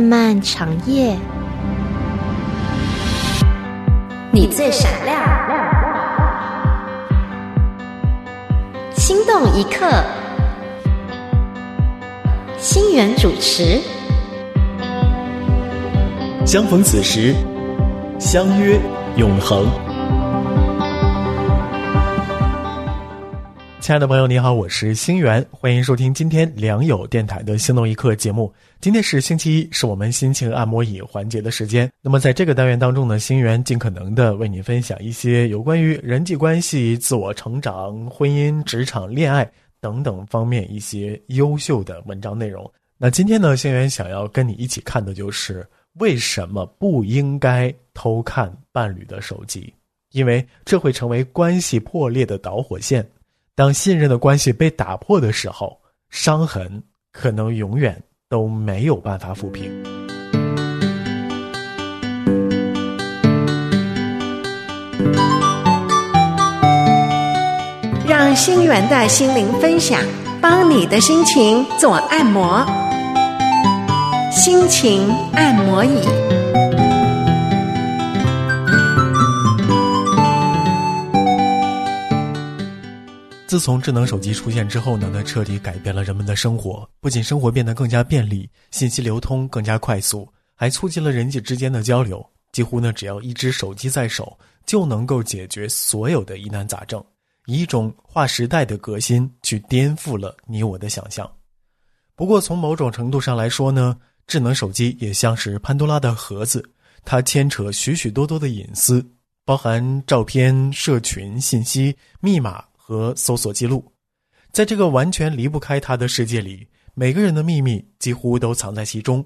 漫漫长夜，你最闪亮，心动一刻，心源主持。相逢此时，相约永恒。亲爱的朋友，你好，我是星源，欢迎收听今天良友电台的心动一刻节目。今天是星期一，是我们心情按摩椅环节的时间。那么在这个单元当中呢，星源尽可能的为你分享一些有关于人际关系、自我成长、婚姻、职场、恋爱等等方面一些优秀的文章内容。那今天呢，星源想要跟你一起看的就是为什么不应该偷看伴侣的手机，因为这会成为关系破裂的导火线。当信任的关系被打破的时候，伤痕可能永远都没有办法抚平。让心源的心灵分享，帮你的心情做按摩。心情按摩椅。自从智能手机出现之后呢，它彻底改变了人们的生活。不仅生活变得更加便利，信息流通更加快速，还促进了人际之间的交流。几乎呢，只要一只手机在手，就能够解决所有的疑难杂症，以一种划时代的革新去颠覆了你我的想象。不过，从某种程度上来说呢，智能手机也像是潘多拉的盒子，它牵扯许许多多的隐私，包含照片、社群信息、密码。和搜索记录，在这个完全离不开他的世界里，每个人的秘密几乎都藏在其中。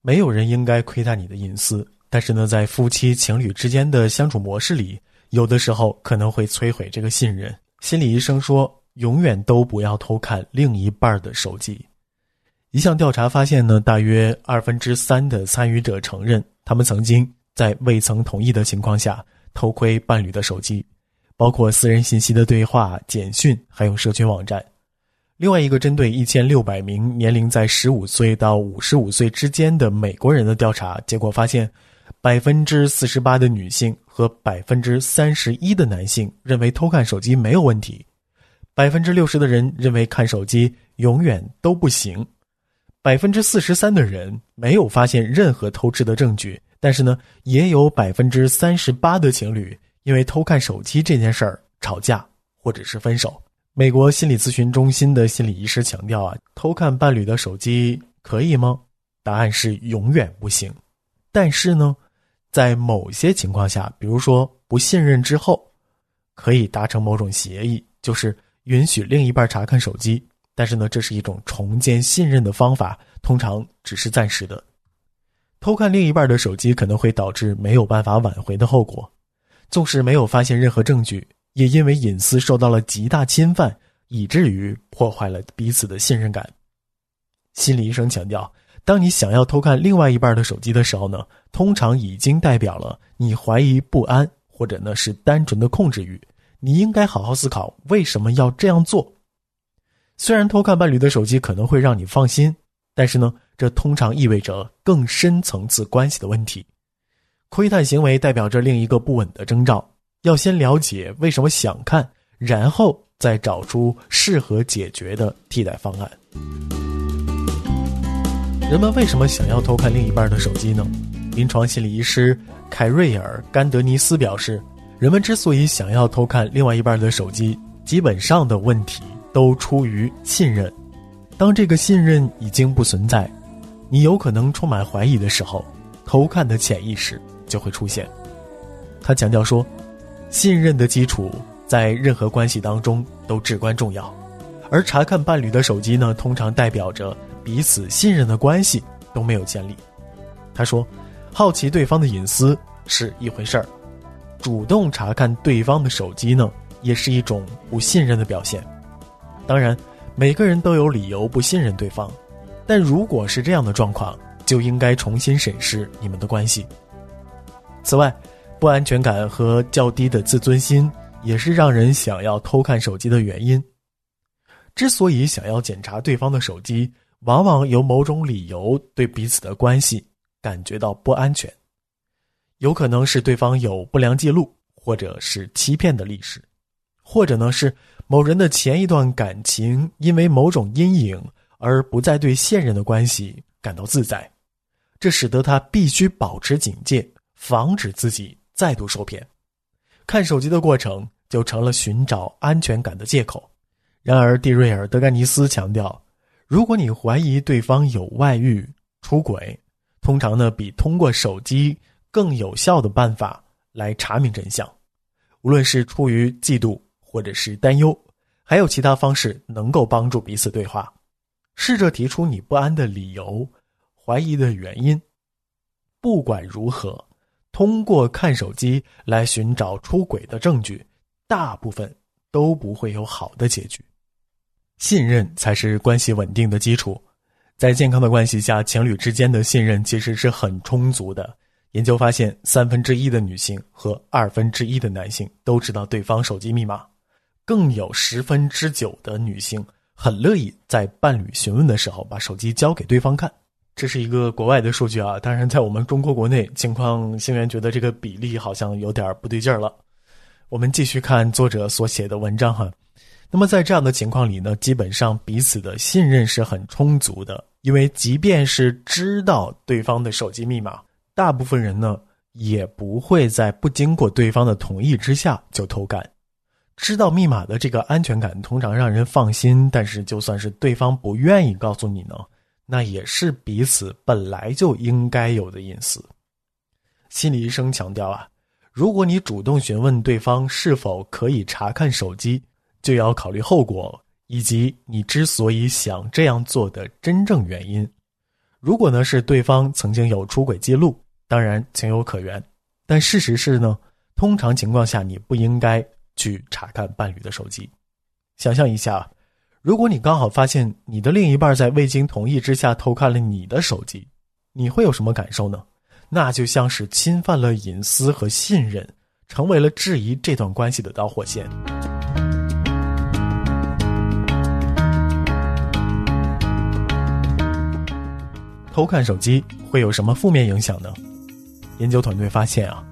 没有人应该窥探你的隐私，但是呢，在夫妻情侣之间的相处模式里，有的时候可能会摧毁这个信任。心理医生说，永远都不要偷看另一半的手机。一项调查发现呢，大约二分之三的参与者承认，他们曾经在未曾同意的情况下偷窥伴侣的手机。包括私人信息的对话、简讯，还有社群网站。另外一个针对一千六百名年龄在十五岁到五十五岁之间的美国人的调查结果发现，百分之四十八的女性和百分之三十一的男性认为偷看手机没有问题，百分之六十的人认为看手机永远都不行，百分之四十三的人没有发现任何偷吃的证据，但是呢，也有百分之三十八的情侣。因为偷看手机这件事儿吵架或者是分手。美国心理咨询中心的心理医师强调啊，偷看伴侣的手机可以吗？答案是永远不行。但是呢，在某些情况下，比如说不信任之后，可以达成某种协议，就是允许另一半查看手机。但是呢，这是一种重建信任的方法，通常只是暂时的。偷看另一半的手机可能会导致没有办法挽回的后果。纵使没有发现任何证据，也因为隐私受到了极大侵犯，以至于破坏了彼此的信任感。心理医生强调，当你想要偷看另外一半的手机的时候呢，通常已经代表了你怀疑不安，或者呢是单纯的控制欲。你应该好好思考为什么要这样做。虽然偷看伴侣的手机可能会让你放心，但是呢，这通常意味着更深层次关系的问题。窥探行为代表着另一个不稳的征兆，要先了解为什么想看，然后再找出适合解决的替代方案。人们为什么想要偷看另一半的手机呢？临床心理医师凯瑞尔·甘德尼斯表示，人们之所以想要偷看另外一半的手机，基本上的问题都出于信任。当这个信任已经不存在，你有可能充满怀疑的时候，偷看的潜意识。就会出现。他强调说，信任的基础在任何关系当中都至关重要，而查看伴侣的手机呢，通常代表着彼此信任的关系都没有建立。他说，好奇对方的隐私是一回事儿，主动查看对方的手机呢，也是一种不信任的表现。当然，每个人都有理由不信任对方，但如果是这样的状况，就应该重新审视你们的关系。此外，不安全感和较低的自尊心也是让人想要偷看手机的原因。之所以想要检查对方的手机，往往有某种理由对彼此的关系感觉到不安全。有可能是对方有不良记录，或者是欺骗的历史，或者呢是某人的前一段感情因为某种阴影而不再对现任的关系感到自在，这使得他必须保持警戒，防止自己再度受骗。看手机的过程就成了寻找安全感的借口。然而，蒂瑞尔·德甘尼斯强调，如果你怀疑对方有外遇、出轨，通常呢比通过手机。更有效的办法来查明真相，无论是出于嫉妒或者是担忧，还有其他方式能够帮助彼此对话。试着提出你不安的理由、怀疑的原因。不管如何，通过看手机来寻找出轨的证据，大部分都不会有好的结局。信任才是关系稳定的基础，在健康的关系下，情侣之间的信任其实是很充足的。研究发现，三分之一的女性和二分之一的男性都知道对方手机密码，更有十分之九的女性很乐意在伴侣询问的时候把手机交给对方看。这是一个国外的数据啊，当然在我们中国国内情况，星源觉得这个比例好像有点不对劲儿了。我们继续看作者所写的文章哈。那么在这样的情况里呢，基本上彼此的信任是很充足的，因为即便是知道对方的手机密码。大部分人呢，也不会在不经过对方的同意之下就偷看。知道密码的这个安全感通常让人放心，但是就算是对方不愿意告诉你呢，那也是彼此本来就应该有的隐私。心理医生强调啊，如果你主动询问对方是否可以查看手机，就要考虑后果以及你之所以想这样做的真正原因。如果呢是对方曾经有出轨记录。当然情有可原，但事实是呢，通常情况下你不应该去查看伴侣的手机。想象一下，如果你刚好发现你的另一半在未经同意之下偷看了你的手机，你会有什么感受呢？那就像是侵犯了隐私和信任，成为了质疑这段关系的导火线。偷看手机会有什么负面影响呢？研究团队发现啊，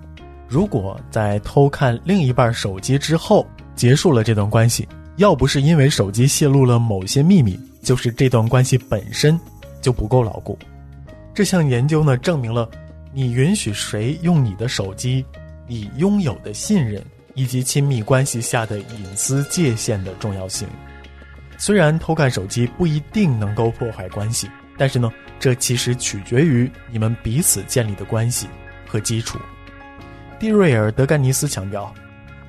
如果在偷看另一半手机之后结束了这段关系，要不是因为手机泄露了某些秘密，就是这段关系本身就不够牢固。这项研究呢，证明了你允许谁用你的手机，你拥有的信任以及亲密关系下的隐私界限的重要性。虽然偷看手机不一定能够破坏关系，但是呢，这其实取决于你们彼此建立的关系。和基础，蒂瑞尔·德甘尼斯强调，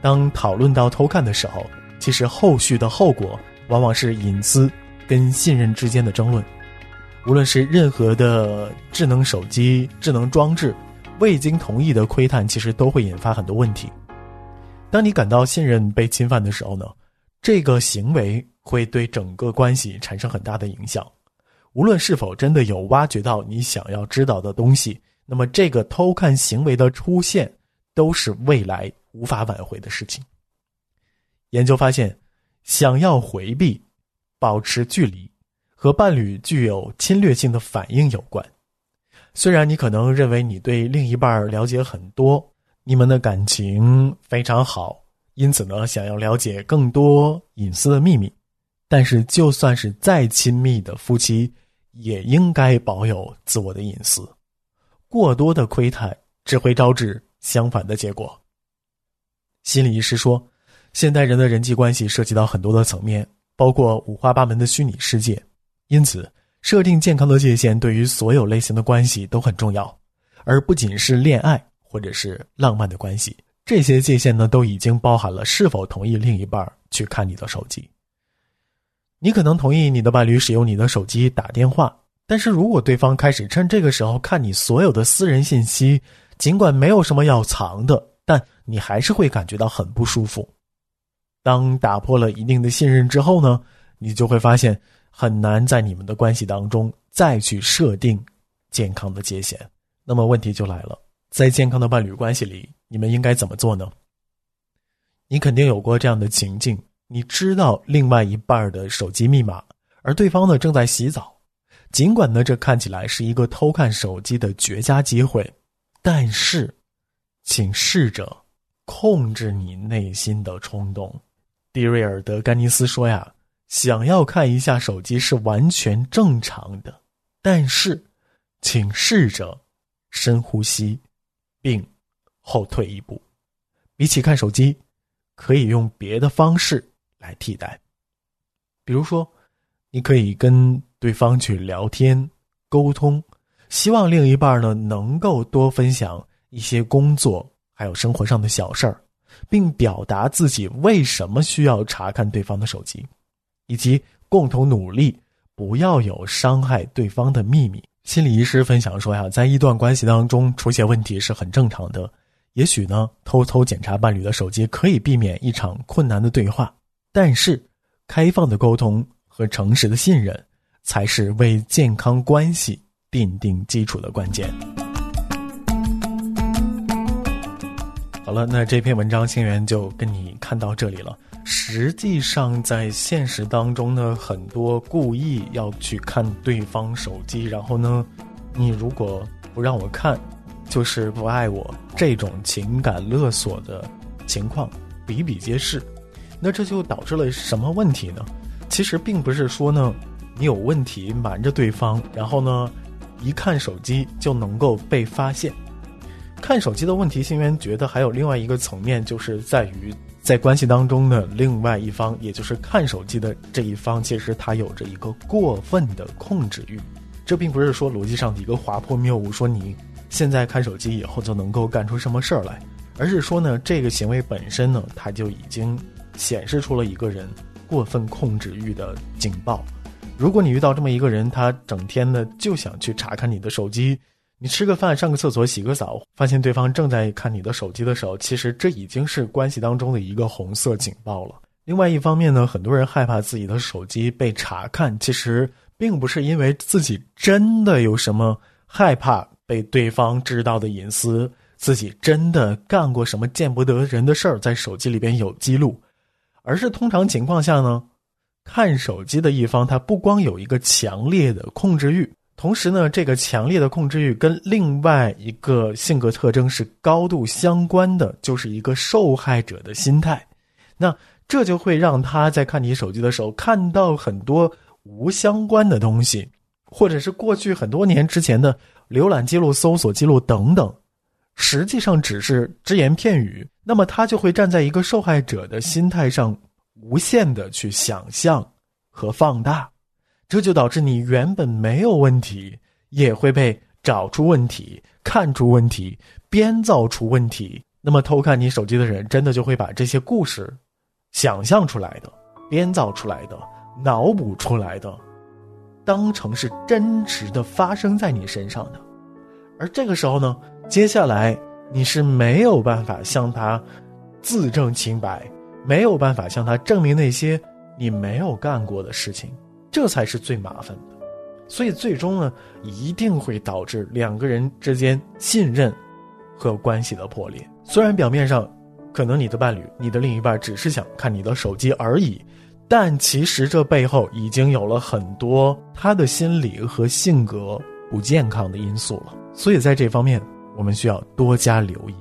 当讨论到偷看的时候，其实后续的后果往往是隐私跟信任之间的争论。无论是任何的智能手机、智能装置，未经同意的窥探，其实都会引发很多问题。当你感到信任被侵犯的时候呢，这个行为会对整个关系产生很大的影响。无论是否真的有挖掘到你想要知道的东西。那么，这个偷看行为的出现，都是未来无法挽回的事情。研究发现，想要回避、保持距离，和伴侣具有侵略性的反应有关。虽然你可能认为你对另一半了解很多，你们的感情非常好，因此呢，想要了解更多隐私的秘密，但是就算是再亲密的夫妻，也应该保有自我的隐私。过多的窥探只会招致相反的结果。心理医师说，现代人的人际关系涉及到很多的层面，包括五花八门的虚拟世界，因此设定健康的界限对于所有类型的关系都很重要，而不仅是恋爱或者是浪漫的关系。这些界限呢，都已经包含了是否同意另一半去看你的手机。你可能同意你的伴侣使用你的手机打电话。但是如果对方开始趁这个时候看你所有的私人信息，尽管没有什么要藏的，但你还是会感觉到很不舒服。当打破了一定的信任之后呢，你就会发现很难在你们的关系当中再去设定健康的界限。那么问题就来了，在健康的伴侣关系里，你们应该怎么做呢？你肯定有过这样的情境：你知道另外一半的手机密码，而对方呢正在洗澡。尽管呢，这看起来是一个偷看手机的绝佳机会，但是，请试着控制你内心的冲动。迪瑞尔德甘尼斯说呀，想要看一下手机是完全正常的，但是，请试着深呼吸，并后退一步。比起看手机，可以用别的方式来替代，比如说，你可以跟。对方去聊天沟通，希望另一半呢能够多分享一些工作还有生活上的小事儿，并表达自己为什么需要查看对方的手机，以及共同努力不要有伤害对方的秘密。心理医师分享说呀，在一段关系当中出现问题是很正常的，也许呢偷偷检查伴侣的手机可以避免一场困难的对话，但是开放的沟通和诚实的信任。才是为健康关系奠定基础的关键。好了，那这篇文章星源就跟你看到这里了。实际上，在现实当中呢，很多故意要去看对方手机，然后呢，你如果不让我看，就是不爱我，这种情感勒索的情况比比皆是。那这就导致了什么问题呢？其实并不是说呢。你有问题瞒着对方，然后呢，一看手机就能够被发现。看手机的问题，星源觉得还有另外一个层面，就是在于在关系当中的另外一方，也就是看手机的这一方，其实他有着一个过分的控制欲。这并不是说逻辑上的一个滑坡谬误，说你现在看手机以后就能够干出什么事儿来，而是说呢，这个行为本身呢，它就已经显示出了一个人过分控制欲的警报。如果你遇到这么一个人，他整天的就想去查看你的手机，你吃个饭、上个厕所、洗个澡，发现对方正在看你的手机的时候，其实这已经是关系当中的一个红色警报了。另外一方面呢，很多人害怕自己的手机被查看，其实并不是因为自己真的有什么害怕被对方知道的隐私，自己真的干过什么见不得人的事儿，在手机里边有记录，而是通常情况下呢。看手机的一方，他不光有一个强烈的控制欲，同时呢，这个强烈的控制欲跟另外一个性格特征是高度相关的，就是一个受害者的心态。那这就会让他在看你手机的时候，看到很多无相关的东西，或者是过去很多年之前的浏览记录、搜索记录等等，实际上只是只言片语。那么他就会站在一个受害者的心态上。无限的去想象和放大，这就导致你原本没有问题，也会被找出问题、看出问题、编造出问题。那么偷看你手机的人，真的就会把这些故事想象出来的、编造出来的、脑补出来的，当成是真实的发生在你身上的。而这个时候呢，接下来你是没有办法向他自证清白。没有办法向他证明那些你没有干过的事情，这才是最麻烦的。所以最终呢，一定会导致两个人之间信任和关系的破裂。虽然表面上，可能你的伴侣、你的另一半只是想看你的手机而已，但其实这背后已经有了很多他的心理和性格不健康的因素了。所以在这方面，我们需要多加留意。